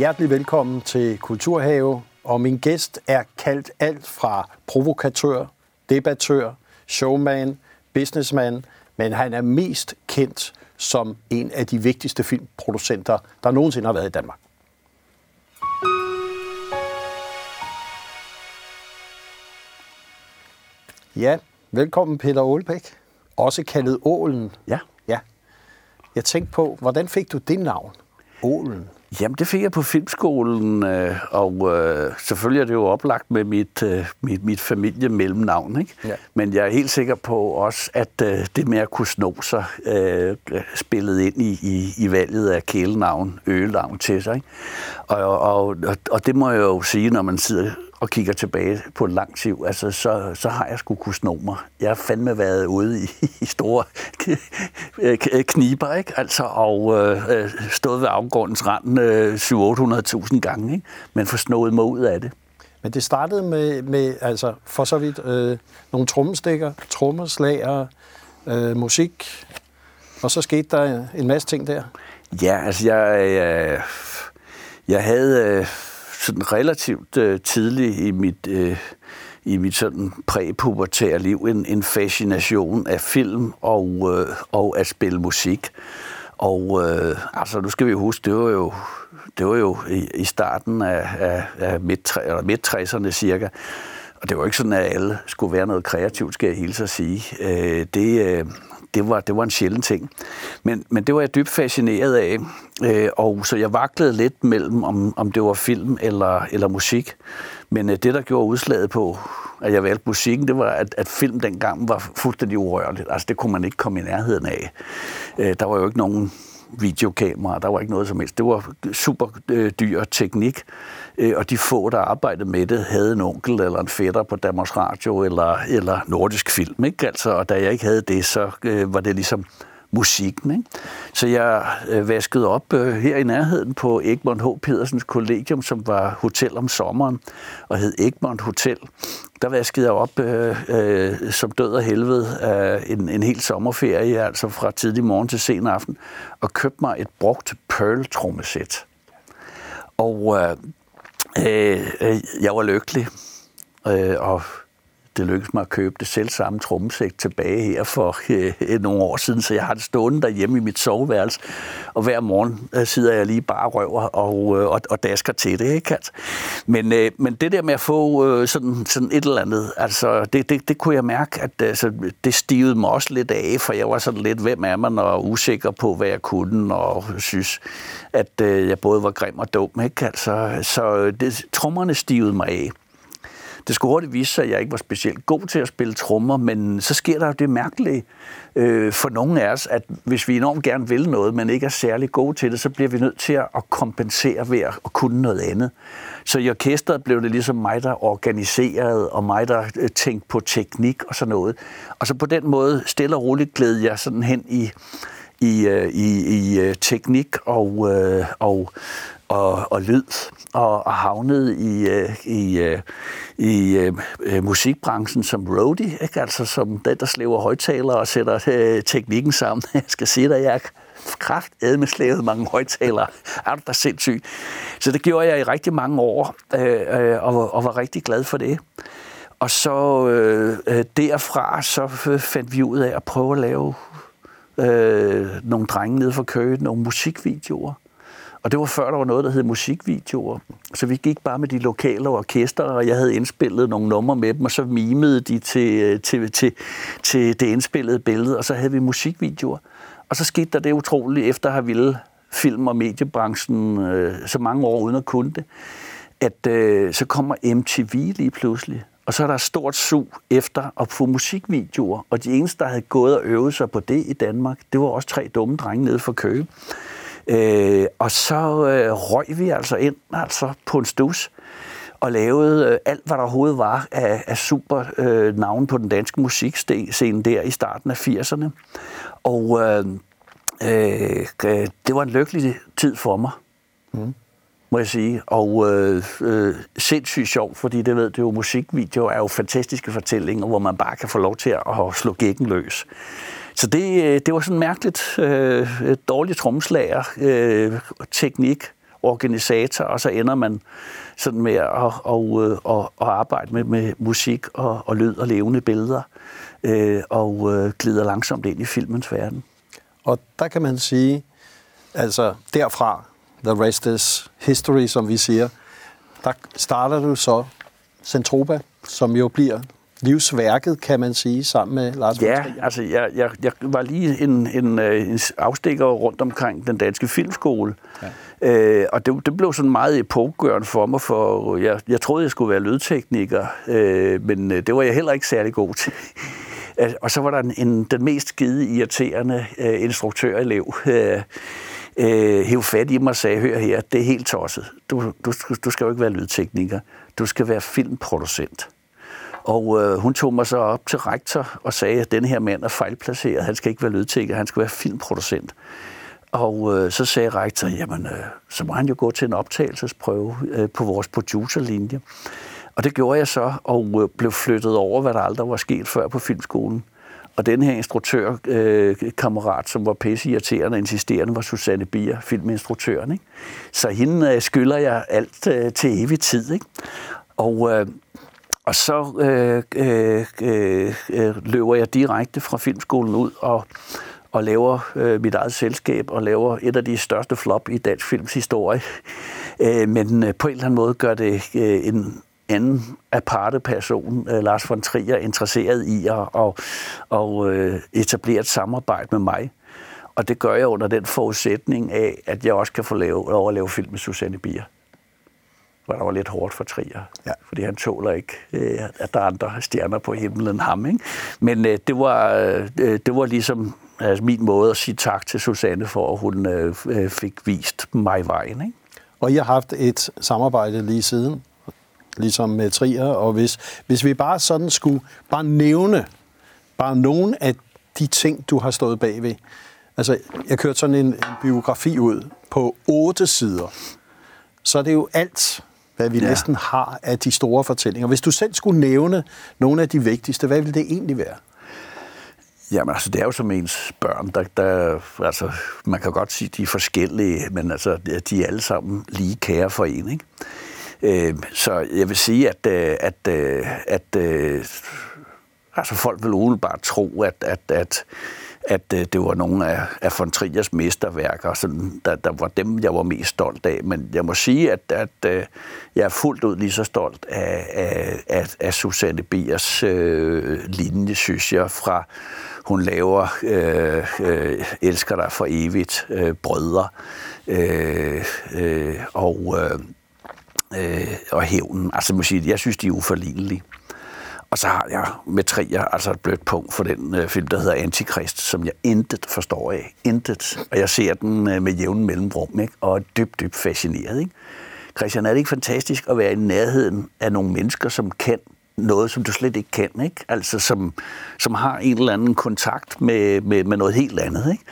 hjertelig velkommen til Kulturhave, og min gæst er kaldt alt fra provokatør, debattør, showman, businessman, men han er mest kendt som en af de vigtigste filmproducenter, der nogensinde har været i Danmark. Ja, velkommen Peter Aalbæk, også kaldet Ålen. Ja. Ja. Jeg tænkte på, hvordan fik du det navn, Ålen? Jamen, det fik jeg på filmskolen, øh, og øh, selvfølgelig er det jo oplagt med mit, øh, mit, mit familiemellemnavn, ikke? Ja. Men jeg er helt sikker på også, at øh, det med at kunne sno sig øh, spillet ind i, i, i valget af kælenavn, øgenavn til sig, ikke? Og, og, og, og det må jeg jo sige, når man sidder og kigger tilbage på et langt liv, altså, så, så har jeg sgu kunne sno mig. Jeg har fandme været ude i, i store kniber, ikke? Altså, og øh, stået ved afgrundens rand øh, 700-800.000 gange, ikke? men få snået mig ud af det. Men det startede med, med altså for så vidt, øh, nogle trommestikker, trommeslager, øh, musik, og så skete der en masse ting der. Ja, altså jeg, jeg, jeg havde øh, sådan relativt øh, tidligt i mit, øh, i mit sådan præpubertære liv en, en fascination af film og, øh, og at spille musik. Og øh, altså, nu skal vi huske, det var jo, det var jo i, i starten af, af, af midt, eller midt 60'erne cirka. Og det var ikke sådan, at alle skulle være noget kreativt, skal jeg hilse at sige. Øh, det, øh, det, var, det var en sjælden ting. Men, men det var jeg dybt fascineret af. Øh, og så jeg vaklede lidt mellem, om, om det var film eller, eller musik. Men øh, det, der gjorde udslaget på, at jeg valgte musikken, det var, at, at film dengang var fuldstændig urørligt. Altså, det kunne man ikke komme i nærheden af. Øh, der var jo ikke nogen videokamera, der var ikke noget som helst. Det var super øh, dyr teknik, øh, og de få, der arbejdede med det, havde en onkel eller en fætter på Danmarks Radio eller, eller Nordisk Film. Ikke? Altså, og da jeg ikke havde det, så øh, var det ligesom musikken. Ikke? Så jeg øh, vaskede op øh, her i nærheden på Egmont H. Pedersens kollegium, som var hotel om sommeren, og hed Egmont Hotel. Der vaskede jeg op øh, øh, som død og helvede øh, en, en hel sommerferie, altså fra tidlig morgen til sen aften, og købte mig et brugt Pearl-trommesæt. Og øh, øh, øh, jeg var lykkelig, øh, og det lykkedes mig at købe det selv samme trommesæt tilbage her for øh, nogle år siden, så jeg har det stående derhjemme i mit soveværelse, og hver morgen øh, sidder jeg lige bare røver og, øh, og, og dasker til det, ikke? Altså. Men, øh, men det der med at få øh, sådan, sådan et eller andet, altså det, det, det kunne jeg mærke, at altså, det stivede mig også lidt af, for jeg var sådan lidt, hvem er man, og usikker på, hvad jeg kunne, og synes, at øh, jeg både var grim og dum, ikke? Altså, så øh, det, trommerne stivede mig af. Det skulle hurtigt vise sig, at jeg ikke var specielt god til at spille trommer, men så sker der jo det mærkelige øh, for nogle af os, at hvis vi enormt gerne vil noget, men ikke er særlig gode til det, så bliver vi nødt til at kompensere ved at kunne noget andet. Så i orkestret blev det ligesom mig, der organiserede, og mig, der øh, tænkte på teknik og sådan noget. Og så på den måde, stille og roligt, gled jeg sådan hen i, i, øh, i, i øh, teknik og, og, og, og led, og, og havnede i, øh, i, øh, i øh, øh, musikbranchen som roadie, ikke? altså som den, der slæver højtalere og sætter øh, teknikken sammen. Jeg skal sige dig, jeg kraft med slævet mange højtalere. Er du da sindssyg? Så det gjorde jeg i rigtig mange år, øh, øh og, og var rigtig glad for det. Og så øh, øh derfra så fandt vi ud af at prøve at lave øh, nogle drenge nede for Køge, nogle musikvideoer. Og det var før, der var noget, der hed musikvideoer. Så vi gik bare med de lokale orkester, og jeg havde indspillet nogle numre med dem, og så mimede de til, øh, til, til, til det indspillede billede, og så havde vi musikvideoer. Og så skete der det utroligt, efter at have ville film- og mediebranchen øh, så mange år uden at kunne det, at øh, så kommer MTV lige pludselig. Og så er der stort sug efter at få musikvideoer. Og de eneste, der havde gået og øvet sig på det i Danmark, det var også tre dumme drenge nede for Køge. Øh, og så øh, røg vi altså ind altså på en stus og lavede øh, alt, hvad der overhovedet var af, af super øh, navn på den danske musikscene der i starten af 80'erne. Og øh, øh, det var en lykkelig tid for mig. Mm må jeg sige. Og øh, øh, sindssygt sjovt, fordi det ved det jo, musikvideoer er jo fantastiske fortællinger, hvor man bare kan få lov til at slå gækken løs. Så det, øh, det var sådan mærkeligt øh, dårligt tromslager, øh, teknik organisator, og så ender man sådan med at, at, at, øh, at, at arbejde med, med musik og, og lyd og levende billeder, øh, og øh, glider langsomt ind i filmens verden. Og der kan man sige, altså derfra, the rest is history, som vi siger, der starter du så Centropa, som jo bliver livsværket, kan man sige, sammen med Lars Ja, altså jeg, jeg, jeg var lige en, en, øh, en afstikker rundt omkring den danske filmskole, ja. øh, og det, det blev sådan meget epokegørende for mig, for jeg, jeg troede, jeg skulle være lydtekniker, øh, men øh, det var jeg heller ikke særlig god til. og så var der en, en, den mest skide irriterende øh, instruktørelev, øh, øh, hæv fat i mig og sagde, hør her, det er helt tosset. Du, du, du skal jo ikke være lydtekniker, du skal være filmproducent. Og øh, hun tog mig så op til rektor og sagde, at den her mand er fejlplaceret. Han skal ikke være lydtækker, han skal være filmproducent. Og øh, så sagde rektor, jamen, øh, så må han jo gå til en optagelsesprøve øh, på vores producerlinje. Og det gjorde jeg så, og øh, blev flyttet over, hvad der aldrig var sket før på filmskolen. Og den her instruktørkammerat, øh, som var pisse irriterende og insisterende, var Susanne Bier, filminstruktøren. Ikke? Så hende øh, skylder jeg alt øh, til evig tid. Ikke? Og øh, og så øh, øh, øh, øh, løber jeg direkte fra filmskolen ud og, og laver øh, mit eget selskab og laver et af de største flop i dansk films historie. Øh, men øh, på en eller anden måde gør det øh, en anden aparte person, øh, Lars von Trier, interesseret i at og, og, øh, etablere et samarbejde med mig. Og det gør jeg under den forudsætning af, at jeg også kan få lov at lave film med Susanne Bier hvor der var lidt hårdt for Trier. Ja. Fordi han tåler ikke, øh, at der er andre stjerner på himlen end ham. Ikke? Men øh, det, var, øh, det var ligesom altså, min måde at sige tak til Susanne for, at hun øh, fik vist mig vejen. Ikke? Og I har haft et samarbejde lige siden, ligesom med Trier, og hvis, hvis vi bare sådan skulle bare nævne bare nogle af de ting, du har stået bagved. Altså, jeg kørte sådan en, en biografi ud på otte sider. Så er det jo alt hvad vi ja. næsten har af de store fortællinger. Hvis du selv skulle nævne nogle af de vigtigste, hvad ville det egentlig være? Jamen altså, det er jo som ens børn, der, der altså, man kan godt sige, de er forskellige, men altså, de er alle sammen lige kære for en, ikke? Øh, så jeg vil sige, at, øh, at, øh, at, at altså, folk vil umiddelbart tro, at, at, at at øh, det var nogle af, af von Triers mesterværker, sådan, der, der var dem, jeg var mest stolt af. Men jeg må sige, at, at øh, jeg er fuldt ud lige så stolt af, af, af, af Susanne Biers øh, linje, synes jeg, fra hun laver øh, øh, Elsker dig for evigt, øh, Brødre, øh, øh, og, øh, øh, og Hævnen. Altså, må sige, jeg synes, de er uforlignelige. Og så har jeg med Trier altså et blødt punkt for den øh, film, der hedder Antikrist, som jeg intet forstår af. Intet. Og jeg ser den øh, med jævn mellemrum, ikke? og er dybt, dybt fascineret. Ikke? Christian, er det ikke fantastisk at være i nærheden af nogle mennesker, som kan noget, som du slet ikke kan, ikke? Altså, som, som har en eller anden kontakt med, med, med noget helt andet, ikke?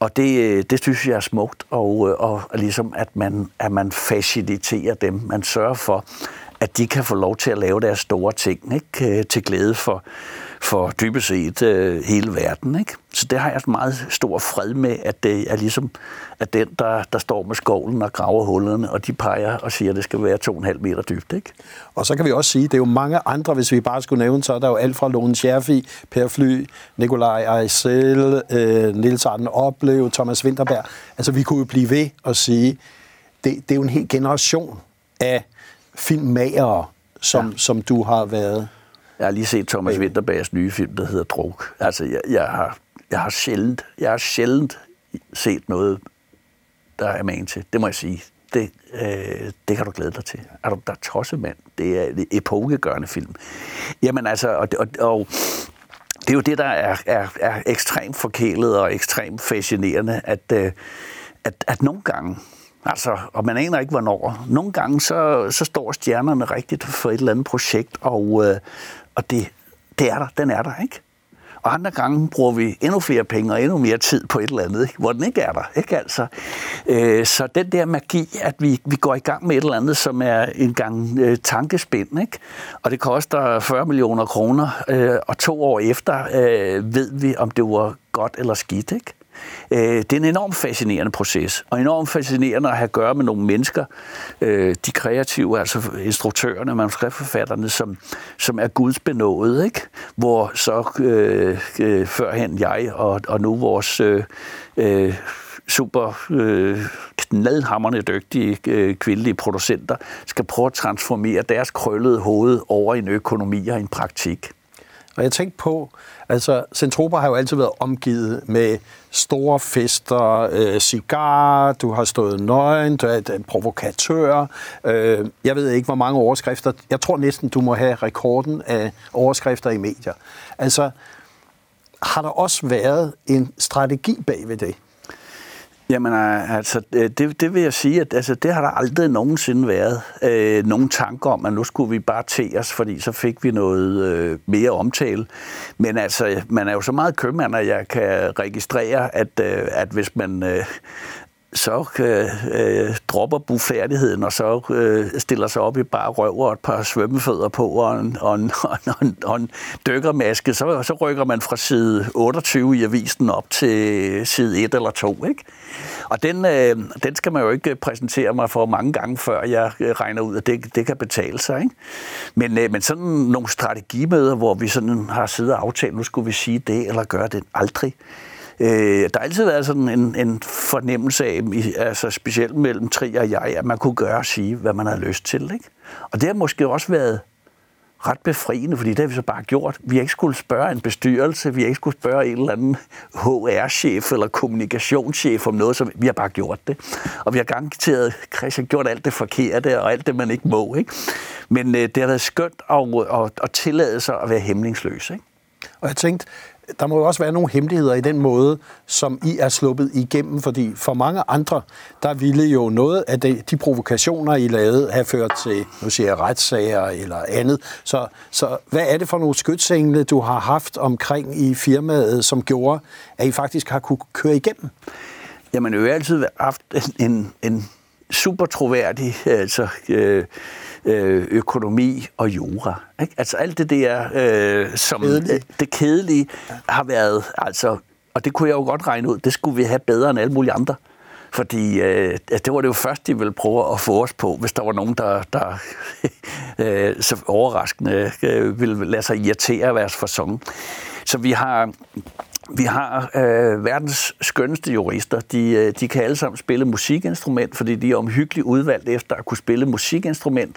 Og det, øh, det synes jeg er smukt, og, og, og ligesom, at man, at man faciliterer dem. Man sørger for, at de kan få lov til at lave deres store ting, ikke? Øh, til glæde for, for dybest set øh, hele verden. Ikke? Så det har jeg meget stor fred med, at det er ligesom at den, der, der står med skovlen og graver hullerne, og de peger og siger, at det skal være to og en halv meter dybt. Ikke? Og så kan vi også sige, at det er jo mange andre, hvis vi bare skulle nævne, så er der jo alt fra Lone Scherfi, Per Fly, Nikolaj Eisel, øh, Nils Arden Oplev, Thomas Winterberg. Altså vi kunne jo blive ved og sige, det, det er jo en hel generation af filmmagere, som, ja. som du har været. Jeg har lige set Thomas Winterbergs nye film, der hedder Druk. Altså, jeg, jeg, har, jeg, har sjældent, jeg har sjældent set noget, der er man til. Det må jeg sige. Det, øh, det kan du glæde dig til. Er du der er mand? Det er en epokegørende film. Jamen altså, og, og, og det er jo det, der er, er, er ekstremt forkælet og ekstremt fascinerende, at, øh, at, at nogle gange, Altså, og man aner ikke, hvornår. Nogle gange, så, så står stjernerne rigtigt for et eller andet projekt, og, øh, og det, det er der, den er der, ikke? Og andre gange bruger vi endnu flere penge og endnu mere tid på et eller andet, ikke? hvor den ikke er der. Ikke altså? Øh, så den der magi, at vi, vi går i gang med et eller andet, som er en gang øh, tankespind, ikke? og det koster 40 millioner kroner, øh, og to år efter øh, ved vi, om det var godt eller skidt. Ikke? Øh, det er en enormt fascinerende proces, og enormt fascinerende at have at gøre med nogle mennesker, øh, de kreative, altså instruktørerne, manuskriptforfatterne, som, som er Guds benåede, ikke? hvor så øh, øh, førhen jeg og, og nu vores øh, øh, super øh, knaldhammerne dygtige øh, kvindelige producenter skal prøve at transformere deres krøllede hoved over i en økonomi og en praktik. Og jeg tænkte på, altså Centropa har jo altid været omgivet med store fester, øh, cigar, du har stået nøgen, du er en provokatør. Øh, jeg ved ikke, hvor mange overskrifter. Jeg tror næsten, du må have rekorden af overskrifter i medier. Altså, har der også været en strategi bag ved det? Jamen øh, altså, øh, det, det vil jeg sige, at altså, det har der aldrig nogensinde været øh, nogen tanker om, at nu skulle vi bare til os, fordi så fik vi noget øh, mere omtale. Men altså, man er jo så meget købmand, at jeg kan registrere, at, øh, at hvis man øh, så øh, øh, dropper bufærdigheden, og så øh, stiller sig op i bare røv og et par svømmefødder på og en, og en, og en, og en dykkermaske, så, så rykker man fra side 28 i avisen op til side 1 eller 2. Ikke? Og den, øh, den skal man jo ikke præsentere mig for mange gange, før jeg øh, regner ud, at det, det kan betale sig. Ikke? Men, øh, men sådan nogle strategimøder, hvor vi sådan har siddet og aftalt, nu skulle vi sige det eller gøre det, aldrig. Øh, der har altid været sådan en, en fornemmelse af, altså specielt mellem Tri og jeg, at man kunne gøre og sige, hvad man havde lyst til. Ikke? Og det har måske også været ret befriende, fordi det har vi så bare gjort. Vi har ikke skulle spørge en bestyrelse, vi har ikke skulle spørge en eller anden HR-chef eller kommunikationschef om noget, som vi har bare gjort det. Og vi har garanteret, at Christian gjort alt det forkerte og alt det, man ikke må. Ikke? Men øh, det har været skønt at, at, at tillade sig at være hemmelingsløs. Ikke? Og jeg tænkte, der må jo også være nogle hemmeligheder i den måde, som I er sluppet igennem, fordi for mange andre, der ville jo noget af de, de provokationer, I lavede, have ført til, nu siger jeg, retssager eller andet. Så, så hvad er det for nogle skytsengle, du har haft omkring i firmaet, som gjorde, at I faktisk har kunne køre igennem? Jamen, vi har altid haft en, en, en super troværdig altså, øh, øh, økonomi og jura. Ikke? Altså alt det der, øh, som kedelige. det kedelige har været, altså, og det kunne jeg jo godt regne ud, det skulle vi have bedre end alle mulige andre. Fordi øh, det var det jo først, de ville prøve at få os på, hvis der var nogen, der, der øh, så overraskende øh, ville lade sig irritere af vores fasong. Så vi har, vi har øh, verdens skønneste jurister. De, øh, de kan alle sammen spille musikinstrument, fordi de er omhyggeligt udvalgt efter at kunne spille musikinstrument,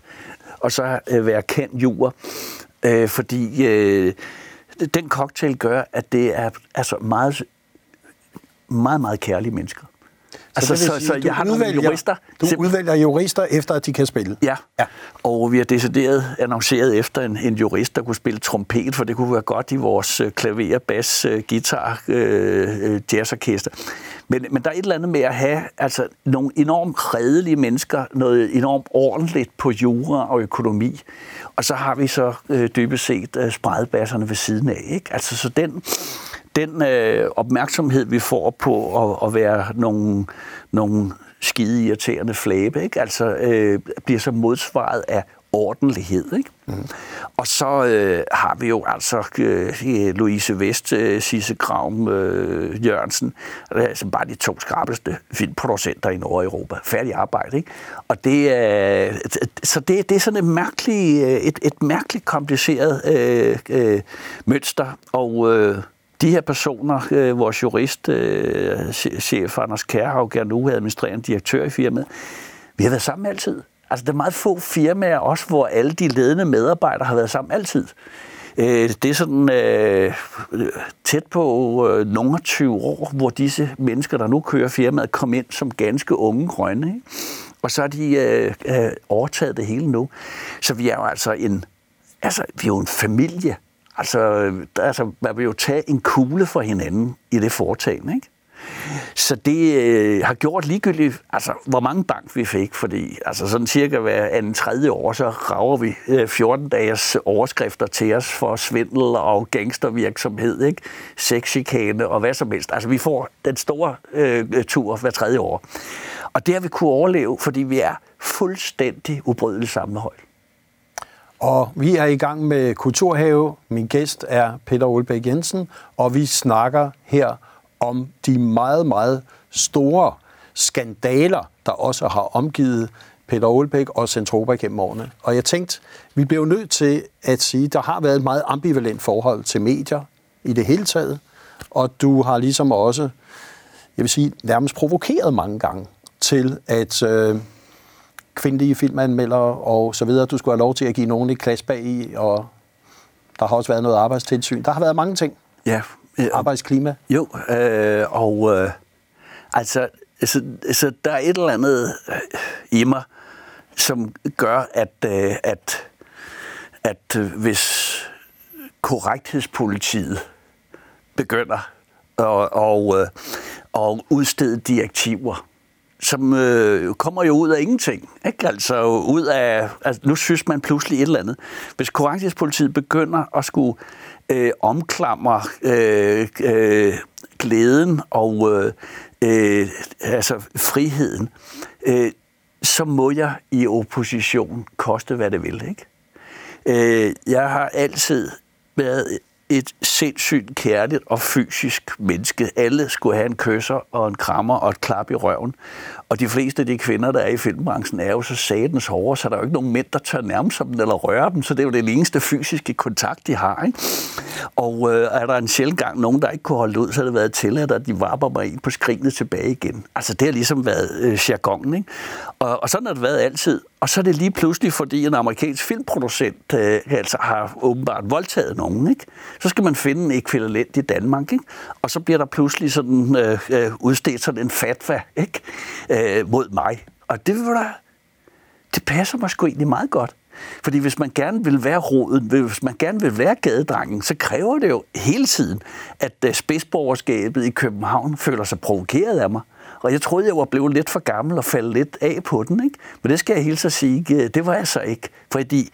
og så øh, være kendt jur. Øh, fordi øh, den cocktail gør, at det er altså meget, meget, meget kærlige mennesker. Altså, så, så, så jeg har nogle jurister. Du udvælger jurister efter, at de kan spille? Ja. ja, og vi har decideret annonceret efter en, en jurist, der kunne spille trompet, for det kunne være godt i vores øh, klaver, bas, øh, guitar, øh, jazzorkester. Men, men der er et eller andet med at have altså, nogle enormt redelige mennesker, noget enormt ordentligt på jura og økonomi, og så har vi så øh, dybest set øh, spredbasserne ved siden af. Ikke? Altså, så den den øh, opmærksomhed, vi får på at, at være nogle, nogle skide irriterende flæbe, ikke? Altså, øh, bliver så modsvaret af ordentlighed. Ikke? Mm. Og så øh, har vi jo altså øh, Louise Vest, øh, Sisse Graum, øh, Jørgensen, altså bare de to skarpeste filmproducenter i Nordeuropa. Færdig arbejde. Ikke? Og det er, øh, så det, det er sådan et mærkeligt, øh, et, et mærkeligt kompliceret øh, øh, mønster, og øh, de her personer, øh, vores jurist, øh, chef Anders Kærhav, nu administrerende direktør i firmaet, vi har været sammen altid. Altså, der er meget få firmaer også, hvor alle de ledende medarbejdere har været sammen altid. Øh, det er sådan øh, tæt på øh, nogle 20 år, hvor disse mennesker, der nu kører firmaet, kom ind som ganske unge grønne. Ikke? Og så har de øh, øh, overtaget det hele nu. Så vi er jo altså en, altså, vi er jo en familie. Altså, altså, man vil jo tage en kugle for hinanden i det foretagende, ikke? Så det øh, har gjort ligegyldigt, altså, hvor mange bank vi fik, fordi altså, sådan cirka hver anden tredje år, så rager vi øh, 14 dages overskrifter til os for svindel og gangstervirksomhed, ikke? sexchikane og hvad som helst. Altså, vi får den store øh, tur hver tredje år. Og det har vi kunne overleve, fordi vi er fuldstændig ubrydeligt sammenhold. Og vi er i gang med Kulturhave. Min gæst er Peter Olbæk Jensen, og vi snakker her om de meget, meget store skandaler, der også har omgivet Peter Olbæk og Centropa gennem årene. Og jeg tænkte, vi bliver nødt til at sige, at der har været et meget ambivalent forhold til medier i det hele taget, og du har ligesom også, jeg vil sige, nærmest provokeret mange gange til, at øh, kvindelige filmanmeldere og så videre, du skulle have lov til at give nogen et klasse bag i, og der har også været noget arbejdstilsyn. Der har været mange ting. Ja. Øh, Arbejdsklima. Jo, øh, og øh, altså, så, så der er et eller andet øh, i mig, som gør, at, øh, at, at øh, hvis korrekthedspolitiet begynder at, og, øh, og udstede direktiver, som øh, kommer jo ud af ingenting. Ikke? Altså ud af, altså, nu synes man pludselig et eller andet. Hvis korrekthedspolitiet begynder at skulle øh, omklamre øh, øh, glæden og øh, øh, altså friheden, øh, så må jeg i opposition koste, hvad det vil. Ikke? Øh, jeg har altid været et sindssygt kærligt og fysisk menneske. Alle skulle have en kysser og en krammer og et klap i røven. Og de fleste af de kvinder, der er i filmbranchen, er jo så satens hårde, så der er jo ikke nogen mænd, der tør nærme sig dem eller røre dem, så det er jo det eneste fysiske kontakt, de har. Ikke? Og øh, er der en sjældent gang nogen, der ikke kunne holde ud, så har det været tilladt, at de varper mig ind på skrinet tilbage igen. Altså det har ligesom været øh, jargonen. Ikke? Og, og sådan har det været altid. Og så er det lige pludselig, fordi en amerikansk filmproducent øh, altså har åbenbart voldtaget nogen, ikke? så skal man finde en ekvivalent i Danmark. Ikke? Og så bliver der pludselig sådan øh, øh udstedt sådan en fatwa ikke? Øh, mod mig. Og det, var der, det passer mig sgu egentlig meget godt. Fordi hvis man gerne vil være roden, hvis man gerne vil være gadedrengen, så kræver det jo hele tiden, at øh, spidsborgerskabet i København føler sig provokeret af mig. Og jeg troede, jeg var blevet lidt for gammel og faldt lidt af på den. Ikke? Men det skal jeg helt så sige, øh, det var jeg så ikke. Fordi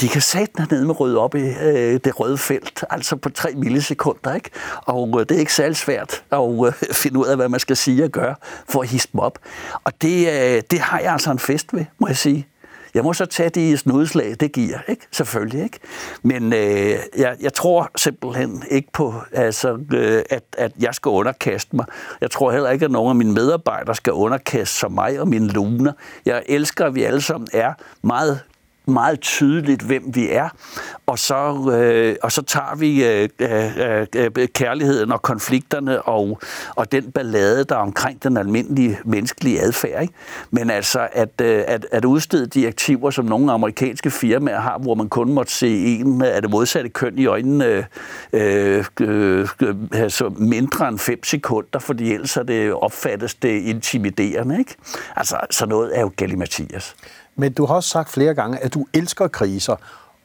de kan sætte ned med røde op i øh, det røde felt, altså på 3 millisekunder, ikke? Og øh, det er ikke særlig svært at øh, finde ud af, hvad man skal sige og gøre for at hisse dem op. Og det, øh, det har jeg altså en fest ved, må jeg sige. Jeg må så tage de snudslag, det giver, ikke? Selvfølgelig, ikke? Men øh, jeg, jeg tror simpelthen ikke på, altså, øh, at, at jeg skal underkaste mig. Jeg tror heller ikke, at nogen af mine medarbejdere skal underkaste sig mig og mine luner. Jeg elsker, at vi alle sammen er meget meget tydeligt, hvem vi er, og så, øh, og så tager vi øh, øh, øh, kærligheden og konflikterne og, og den ballade, der er omkring den almindelige menneskelige adfærd. Ikke? Men altså, at, øh, at, at udstede direktiver, som nogle amerikanske firmaer har, hvor man kun måtte se en af det modsatte køn i øjnene øh, øh, øh, altså mindre end fem sekunder, fordi ellers er det opfattes det intimiderende. Ikke? Altså, så noget er jo galimatias. Men du har også sagt flere gange, at du elsker kriser,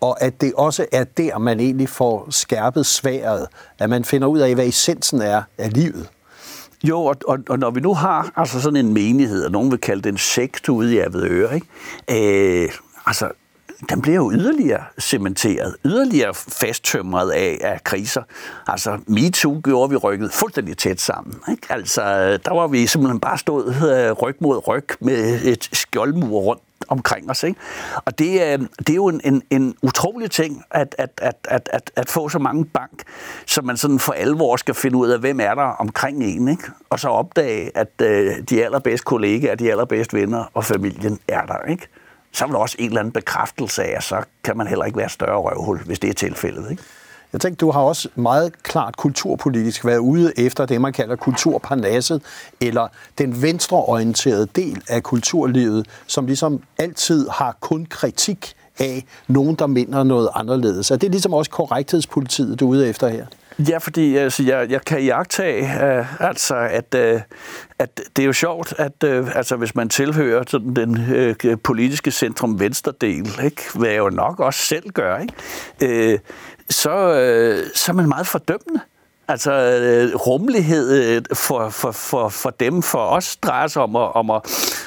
og at det også er der, man egentlig får skærpet sværet, at man finder ud af, hvad essensen er af livet. Jo, og, og, og når vi nu har altså sådan en menighed, og nogen vil kalde den sekt ude i Avedøre, ikke? Øh, altså, den bliver jo yderligere cementeret, yderligere fasttømret af, af kriser. Altså, MeToo gjorde vi rykket fuldstændig tæt sammen. Ikke? Altså, der var vi simpelthen bare stået øh, ryg mod ryg med et skjoldmur rundt omkring os. Ikke? Og det, er, det er jo en, en, en utrolig ting at, at, at, at, at, at få så mange bank, så man sådan for alvor skal finde ud af, hvem er der omkring en, ikke? og så opdage, at øh, de allerbedste kollegaer, de allerbedste venner og familien er der. Ikke? Så er der også en eller anden bekræftelse af, at så kan man heller ikke være større røvhul, hvis det er tilfældet. Ikke? Jeg tænker, du har også meget klart kulturpolitisk været ude efter det, man kalder kulturparnasset, eller den venstreorienterede del af kulturlivet, som ligesom altid har kun kritik af nogen, der minder noget anderledes. Er det ligesom også korrekthedspolitiet, du er ude efter her? Ja, fordi altså, jeg, jeg kan iagtage, uh, øh, altså, at, uh, at det er jo sjovt, at uh, altså, hvis man tilhører sådan, den uh, politiske centrum-venstre-del, ikke, hvad jeg jo nok også selv gør, ikke, uh, så, uh, så er man meget fordømmende. Altså øh, rummelighed øh, for, for, for, for dem, for os drejer sig om at, om at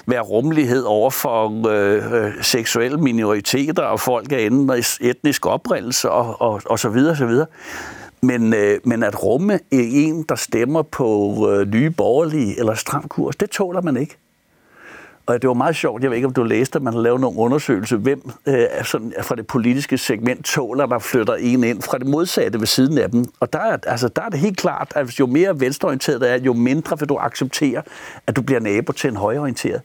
være rummelighed over for øh, øh, seksuelle minoriteter og folk af anden etnisk oprindelse og, og, og så videre, så videre. Men, øh, men at rumme en, der stemmer på øh, nye borgerlige eller stram kurs, det tåler man ikke. Og det var meget sjovt, jeg ved ikke, om du læste, at man har lavet nogle undersøgelser, hvem øh, sådan, fra det politiske segment tåler, der flytter en ind fra det modsatte ved siden af dem. Og der er, altså, der er det helt klart, at jo mere venstreorienteret det er, jo mindre vil du acceptere, at du bliver nabo til en højreorienteret.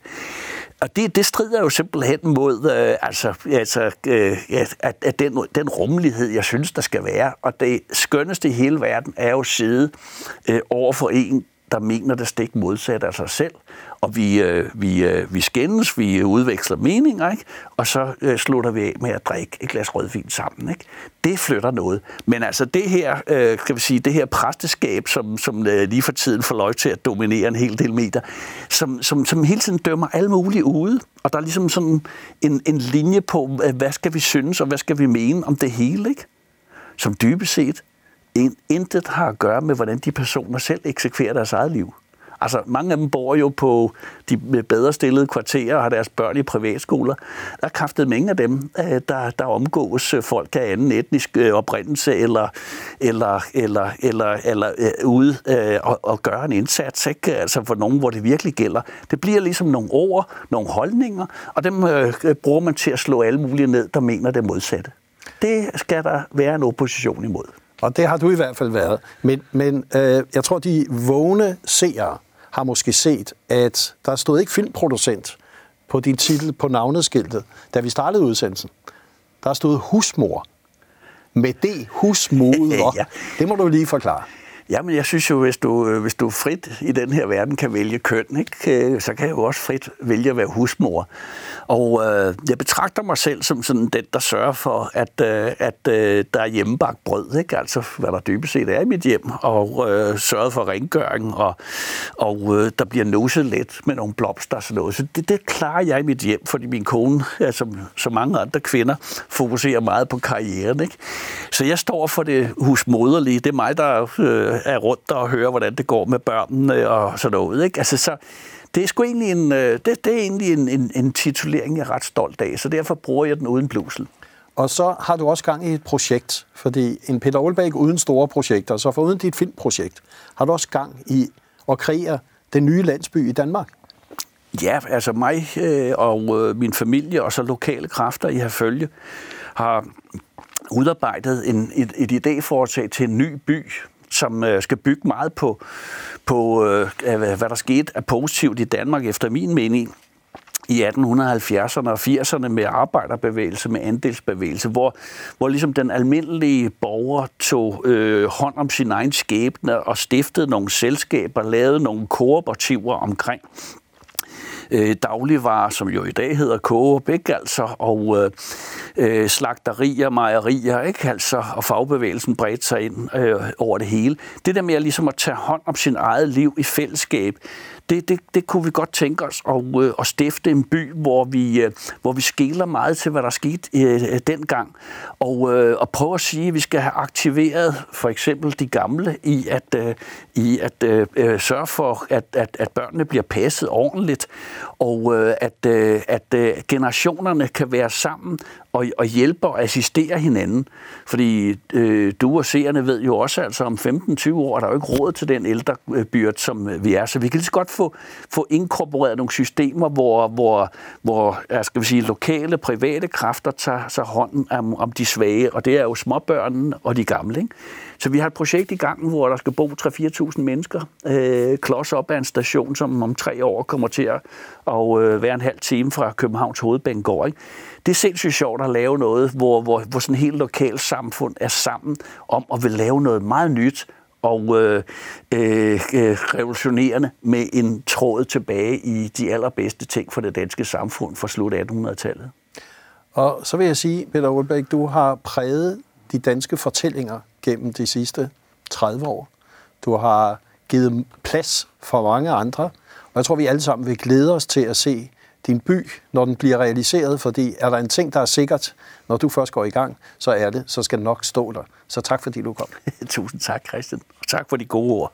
Og det, det strider jo simpelthen mod øh, altså, altså, øh, at, at den, den rummelighed, jeg synes, der skal være. Og det skønneste i hele verden er jo at sidde øh, over for en, der mener det stik modsat af sig selv. Og vi, øh, vi, øh, vi skændes, vi udveksler meninger, ikke? og så øh, slutter vi af med at drikke et glas rødvin sammen. Ikke? Det flytter noget. Men altså det her, øh, kan vi sige, det her præsteskab, som, som øh, lige for tiden får lov til at dominere en hel del meter, som, som, som hele tiden dømmer alle mulige ude, og der er ligesom sådan en, en linje på, hvad skal vi synes, og hvad skal vi mene om det hele, ikke? Som dybest set intet har at gøre med, hvordan de personer selv eksekverer deres eget liv. Altså, mange af dem bor jo på de bedre stillede kvarterer og har deres børn i privatskoler. Der er kraftet mange af dem, øh, der, der omgås øh, folk af anden etnisk øh, oprindelse eller, eller, eller, eller, eller ude og, og gøre en indsats. Ikke? Altså for nogen, hvor det virkelig gælder. Det bliver ligesom nogle ord, nogle holdninger, og dem øh, bruger man til at slå alle mulige ned, der mener det modsatte. Det skal der være en opposition imod. Og det har du i hvert fald været. Men, men øh, jeg tror, de vågne seere har måske set, at der stod ikke filmproducent på din titel på navneskiltet, da vi startede udsendelsen. Der stod husmor. Med det husmoder. ja. Det må du lige forklare. Jamen, jeg synes jo, hvis du, øh, hvis du frit i den her verden kan vælge køn, ikke, øh, så kan jeg jo også frit vælge at være husmor. Og øh, jeg betragter mig selv som sådan den, der sørger for, at, øh, at øh, der er hjemmebagt brød, ikke? altså hvad der dybest set er i mit hjem, og øh, sørger for rengøring, og, og øh, der bliver nuset let med nogle blomster og sådan noget. Så det, det klarer jeg i mit hjem, fordi min kone, ja, som så mange andre kvinder, fokuserer meget på karrieren. Ikke? Så jeg står for det husmoderlige. Det er mig, der øh, er rundt og hører, hvordan det går med børnene og sådan noget. Ikke? Altså, så, det er sgu egentlig en, øh, det, det er egentlig en, en, en titulering, jeg er ret stolt af, så derfor bruger jeg den uden blusel. Og så har du også gang i et projekt, fordi en Peter Olbæk uden store projekter, så for uden dit filmprojekt, har du også gang i at kreere den nye landsby i Danmark. Ja, altså mig øh, og øh, min familie og så lokale kræfter i Herfølge har udarbejdet en, et, et idéforetag til en ny by, som øh, skal bygge meget på, på øh, hvad der skete af positivt i Danmark, efter min mening i 1870'erne og 80'erne med arbejderbevægelse, med andelsbevægelse, hvor, hvor ligesom den almindelige borger tog øh, hånd om sin egen skæbne og stiftede nogle selskaber, lavede nogle kooperativer omkring øh, dagligvarer, som jo i dag hedder koge og bæk, altså, og øh, øh, slagterier, mejerier, ikke altså, og fagbevægelsen bredte sig ind øh, over det hele. Det der med at, ligesom at tage hånd om sin eget liv i fællesskab, det, det, det kunne vi godt tænke os at, øh, at stifte en by, hvor vi, øh, hvor vi skæler meget til, hvad der skete øh, dengang, og, øh, og prøve at sige, at vi skal have aktiveret for eksempel de gamle i at, øh, i at øh, øh sørge for, at, at, at børnene bliver passet ordentligt, og øh, at, øh, at øh, generationerne kan være sammen og, og hjælpe og assistere hinanden. Fordi øh, du og seerne ved jo også, altså om 15-20 år er der jo ikke råd til den ældrebyrd, som øh, vi er. Så vi kan lige så godt få, få inkorporeret nogle systemer, hvor, hvor, hvor skal vi sige, lokale, private kræfter tager sig hånden om, om de svage, og det er jo småbørnene og de gamle. Ikke? Så vi har et projekt i gang, hvor der skal bo 3-4.000 mennesker, øh, klods op af en station, som om tre år kommer til at og, øh, være en halv time fra Københavns hovedbanegård. Ikke? Det er sindssygt sjovt at lave noget, hvor, hvor, hvor sådan et helt lokalt samfund er sammen om at vil lave noget meget nyt, og øh, øh, øh, revolutionerende med en tråd tilbage i de allerbedste ting for det danske samfund fra slut 1800-tallet. Og så vil jeg sige, Peter Olbæk, du har præget de danske fortællinger gennem de sidste 30 år. Du har givet plads for mange andre, og jeg tror, vi alle sammen vil glæde os til at se din by, når den bliver realiseret, fordi er der en ting, der er sikkert, når du først går i gang, så er det, så skal den nok stå der. Så tak fordi du kom. Tusind tak, Christian. Og tak for de gode ord.